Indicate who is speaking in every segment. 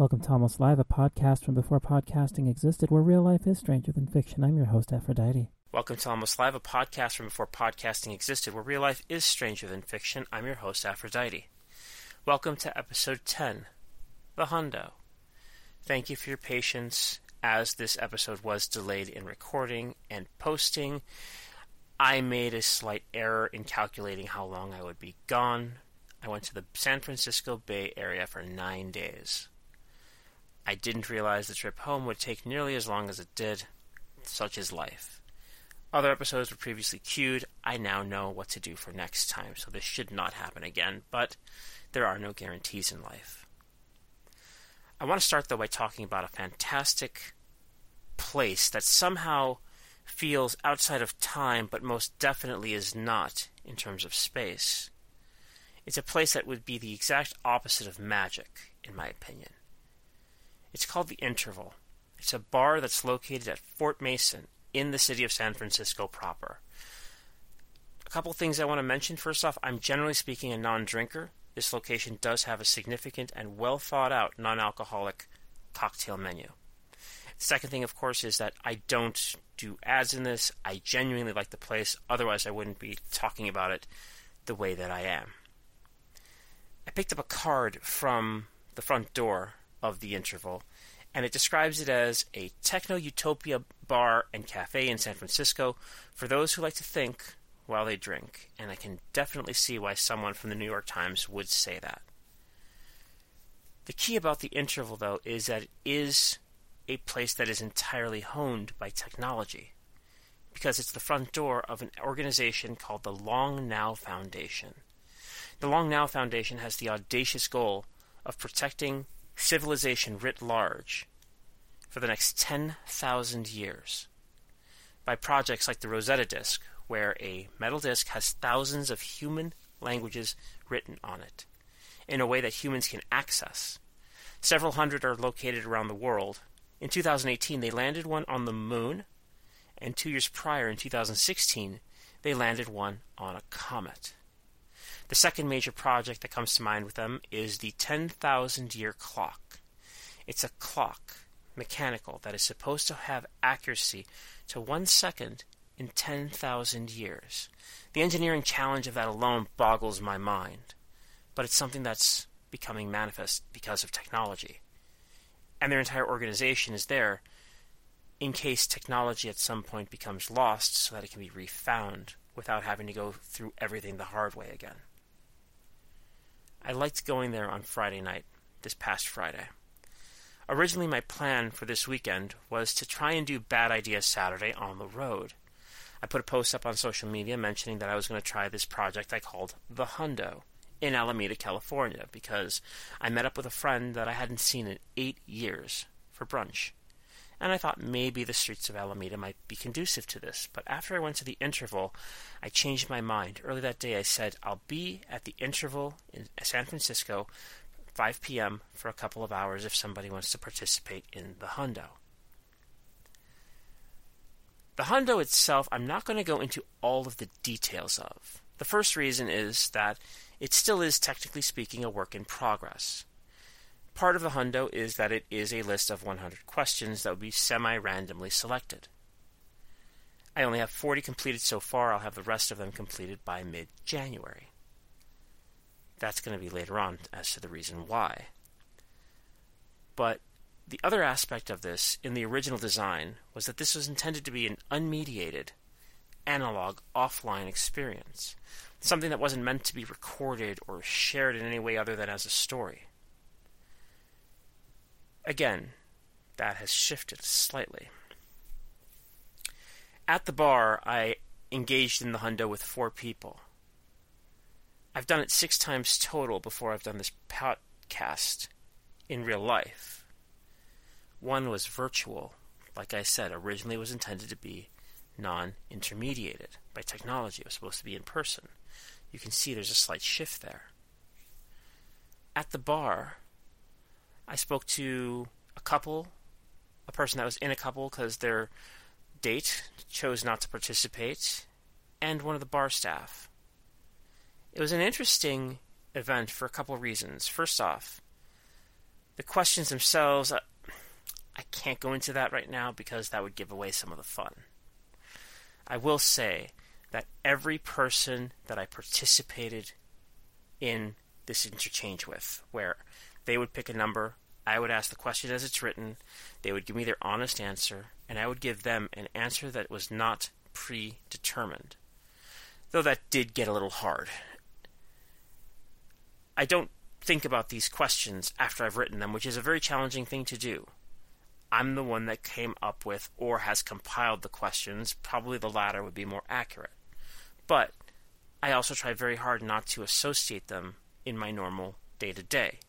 Speaker 1: Welcome to Almost Live, a podcast from before podcasting existed, where real life is stranger than fiction. I'm your host, Aphrodite.
Speaker 2: Welcome to Almost Live, a podcast from before podcasting existed, where real life is stranger than fiction. I'm your host, Aphrodite. Welcome to episode 10, The Hundo. Thank you for your patience as this episode was delayed in recording and posting. I made a slight error in calculating how long I would be gone. I went to the San Francisco Bay Area for nine days. I didn't realize the trip home would take nearly as long as it did. Such is life. Other episodes were previously queued. I now know what to do for next time, so this should not happen again, but there are no guarantees in life. I want to start, though, by talking about a fantastic place that somehow feels outside of time, but most definitely is not in terms of space. It's a place that would be the exact opposite of magic, in my opinion. It's called The Interval. It's a bar that's located at Fort Mason in the city of San Francisco proper. A couple things I want to mention. First off, I'm generally speaking a non drinker. This location does have a significant and well thought out non alcoholic cocktail menu. Second thing, of course, is that I don't do ads in this. I genuinely like the place, otherwise, I wouldn't be talking about it the way that I am. I picked up a card from the front door of the interval, and it describes it as a techno utopia bar and cafe in San Francisco for those who like to think while they drink, and I can definitely see why someone from the New York Times would say that. The key about the interval, though, is that it is a place that is entirely honed by technology, because it's the front door of an organization called the Long Now Foundation. The Long Now Foundation has the audacious goal of protecting civilization writ large for the next 10,000 years by projects like the Rosetta Disk, where a metal disk has thousands of human languages written on it in a way that humans can access. Several hundred are located around the world. In 2018, they landed one on the moon, and two years prior, in 2016, they landed one on a comet. The second major project that comes to mind with them is the 10,000 year clock. It's a clock, mechanical, that is supposed to have accuracy to one second in 10,000 years. The engineering challenge of that alone boggles my mind, but it's something that's becoming manifest because of technology. And their entire organization is there in case technology at some point becomes lost so that it can be refound without having to go through everything the hard way again. I liked going there on Friday night, this past Friday. Originally, my plan for this weekend was to try and do Bad Idea Saturday on the road. I put a post up on social media mentioning that I was going to try this project I called The Hundo in Alameda, California, because I met up with a friend that I hadn't seen in eight years for brunch and I thought maybe the streets of Alameda might be conducive to this. But after I went to the interval, I changed my mind. Early that day, I said, I'll be at the interval in San Francisco, 5 p.m., for a couple of hours if somebody wants to participate in the Hundo. The Hundo itself, I'm not going to go into all of the details of. The first reason is that it still is, technically speaking, a work in progress. Part of the hundo is that it is a list of 100 questions that will be semi randomly selected. I only have 40 completed so far. I'll have the rest of them completed by mid January. That's going to be later on as to the reason why. But the other aspect of this in the original design was that this was intended to be an unmediated, analog, offline experience. Something that wasn't meant to be recorded or shared in any way other than as a story. Again, that has shifted slightly. At the bar, I engaged in the hundo with four people. I've done it six times total before I've done this podcast in real life. One was virtual, like I said, originally was intended to be non intermediated by technology. It was supposed to be in person. You can see there's a slight shift there. At the bar, I spoke to a couple, a person that was in a couple because their date chose not to participate, and one of the bar staff. It was an interesting event for a couple of reasons. First off, The questions themselves, uh, I can't go into that right now because that would give away some of the fun. I will say that every person that I participated in this interchange with, where they would pick a number, I would ask the question as it's written, they would give me their honest answer, and I would give them an answer that was not predetermined. Though that did get a little hard. I don't think about these questions after I've written them, which is a very challenging thing to do. I'm the one that came up with or has compiled the questions. Probably the latter would be more accurate. But I also try very hard not to associate them in my normal day to day.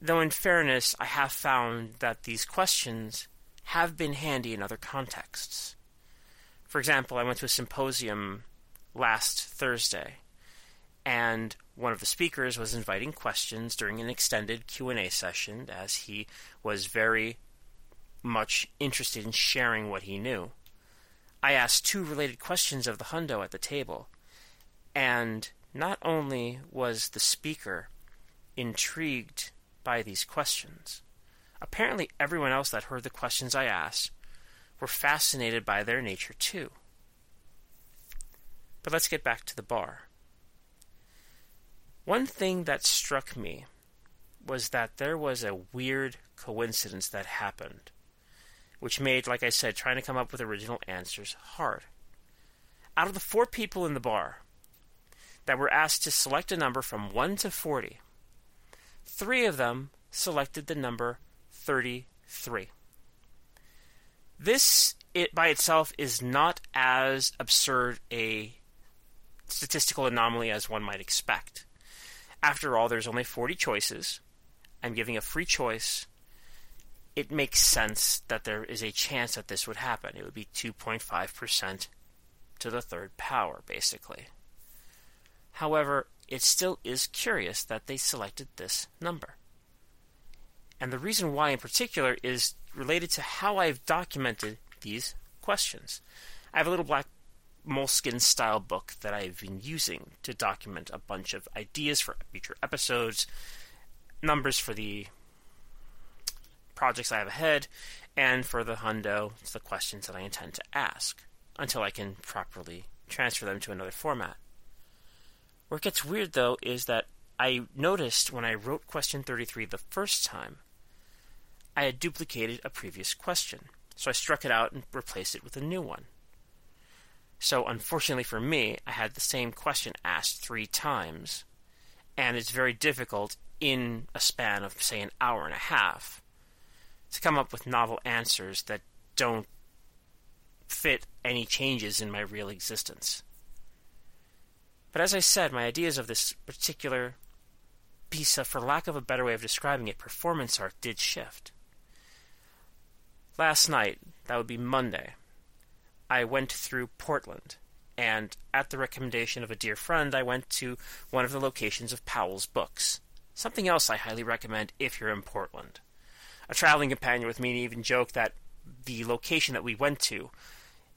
Speaker 2: Though, in fairness, I have found that these questions have been handy in other contexts. For example, I went to a symposium last Thursday, and one of the speakers was inviting questions during an extended Q&A session as he was very much interested in sharing what he knew. I asked two related questions of the hundo at the table, and not only was the speaker intrigued by these questions. Apparently, everyone else that heard the questions I asked were fascinated by their nature too. But let's get back to the bar. One thing that struck me was that there was a weird coincidence that happened, which made, like I said, trying to come up with original answers hard. Out of the four people in the bar that were asked to select a number from 1 to 40, Three of them selected the number 33. This, it by itself, is not as absurd a statistical anomaly as one might expect. After all, there's only 40 choices. I'm giving a free choice. It makes sense that there is a chance that this would happen. It would be 2.5% to the third power, basically. However, it still is curious that they selected this number. And the reason why, in particular, is related to how I've documented these questions. I have a little black moleskin style book that I've been using to document a bunch of ideas for future episodes, numbers for the projects I have ahead, and for the hundo, the questions that I intend to ask until I can properly transfer them to another format. Where it gets weird, though, is that I noticed when I wrote question 33 the first time, I had duplicated a previous question. So I struck it out and replaced it with a new one. So, unfortunately for me, I had the same question asked three times, and it's very difficult in a span of, say, an hour and a half to come up with novel answers that don't fit any changes in my real existence. But as I said, my ideas of this particular piece of, for lack of a better way of describing it, performance art did shift. Last night, that would be Monday, I went through Portland, and at the recommendation of a dear friend, I went to one of the locations of Powell's books. Something else I highly recommend if you're in Portland. A traveling companion with me even joked that the location that we went to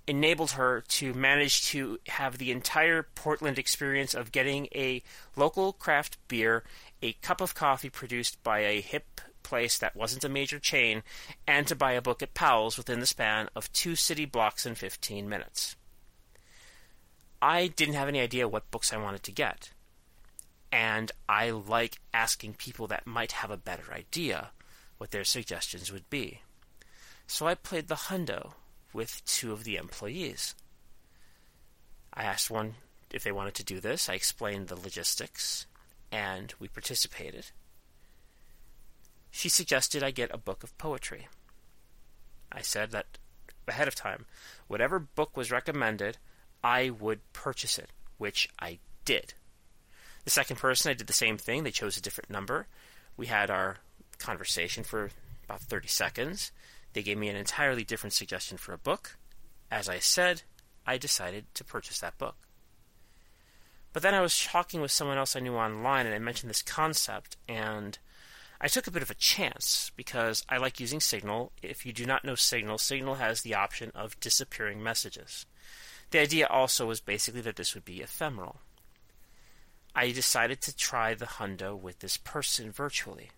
Speaker 2: enabled her to manage to have the entire Portland experience of getting a local craft beer, a cup of coffee produced by a hip place that wasn't a major chain, and to buy a book at Powell's within the span of two city blocks in 15 minutes. I didn't have any idea what books I wanted to get. And I like asking people that might have a better idea what their suggestions would be. So I played the hundo with two of the employees. I asked one if they wanted to do this. I explained the logistics, and we participated. She suggested I get a book of poetry. I said that ahead of time, whatever book was recommended, I would purchase it, which I did. The second person, I did the same thing. They chose a different number. We had our conversation for about 30 seconds. They gave me an entirely different suggestion for a book. As I said, I decided to purchase that book. But then I was talking with someone else I knew online, and I mentioned this concept, and I took a bit of a chance because I like using Signal. If you do not know Signal, Signal has the option of disappearing messages. The idea also was basically that this would be ephemeral. I decided to try the hundo with this person virtually.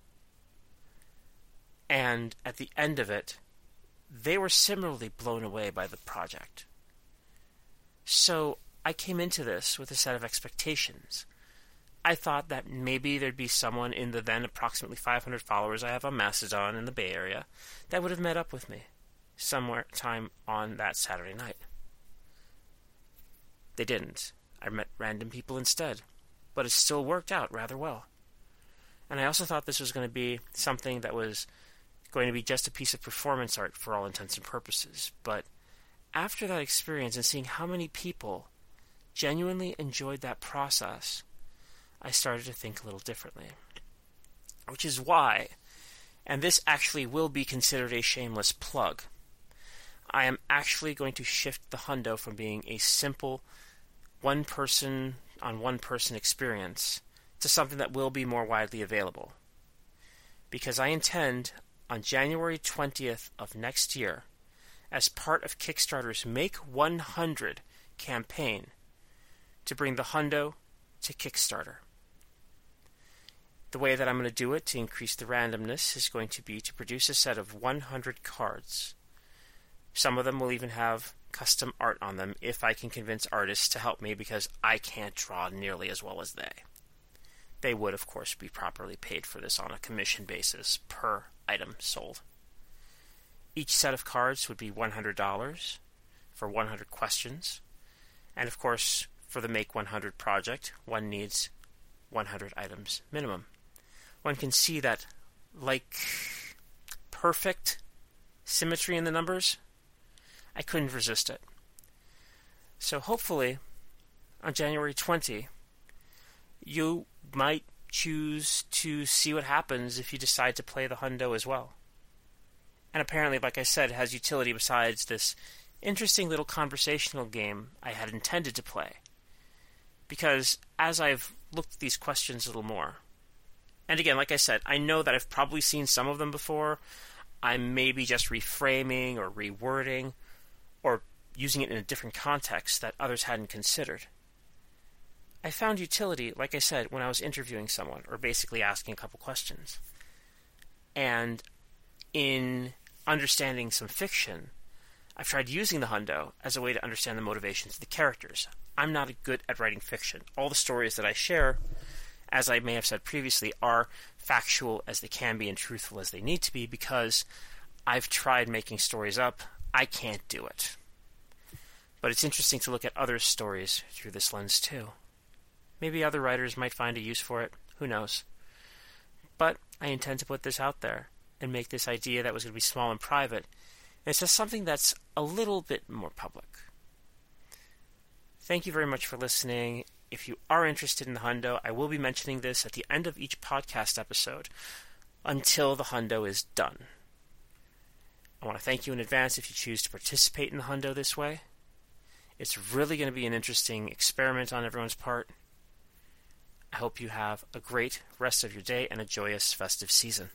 Speaker 2: And at the end of it, they were similarly blown away by the project. So I came into this with a set of expectations. I thought that maybe there'd be someone in the then approximately 500 followers I have on Mastodon in the Bay Area that would have met up with me somewhere time on that Saturday night. They didn't. I met random people instead, but it still worked out rather well. And I also thought this was going to be something that was going to be just a piece of performance art for all intents and purposes. But after that experience and seeing how many people genuinely enjoyed that process, I started to think a little differently. Which is why, and this actually will be considered a shameless plug, I am actually going to shift the hundo from being a simple one person on one person experience to something that will be more widely available. Because I intend on January 20th of next year, as part of Kickstarter's Make 100 campaign, to bring the hundo to Kickstarter. The way that I'm going to do it to increase the randomness is going to be to produce a set of 100 cards. Some of them will even have custom art on them if I can convince artists to help me because I can't draw nearly as well as they. They would, of course, be properly paid for this on a commission basis per item sold. Each set of cards would be $100 for 100 questions, and of course, for the Make 100 project, one needs 100 items minimum. One can see that, like perfect symmetry in the numbers, I couldn't resist it. So hopefully, on January 20, you might choose to see what happens if you decide to play the Hundo as well. And apparently, like I said, has utility besides this interesting little conversational game I had intended to play. Because as I've looked at these questions a little more, and again, like I said, I know that I've probably seen some of them before. I'm maybe just reframing or rewording or using it in a different context that others hadn't considered. I found utility, like I said, when I was interviewing someone or basically asking a couple questions. And in understanding some fiction, I've tried using the hundo as a way to understand the motivations of the characters. I'm not good at writing fiction. All the stories that I share, as I may have said previously, are factual as they can be and truthful as they need to be because I've tried making stories up. I can't do it. But it's interesting to look at other stories through this lens too. Maybe other writers might find a use for it. Who knows? But I intend to put this out there and make this idea that was going to be small and private into something that's a little bit more public. Thank you very much for listening. If you are interested in the Hundo, I will be mentioning this at the end of each podcast episode until the Hundo is done. I want to thank you in advance if you choose to participate in the Hundo this way. It's really going to be an interesting experiment on everyone's part. I hope you have a great rest of your day and a joyous festive season.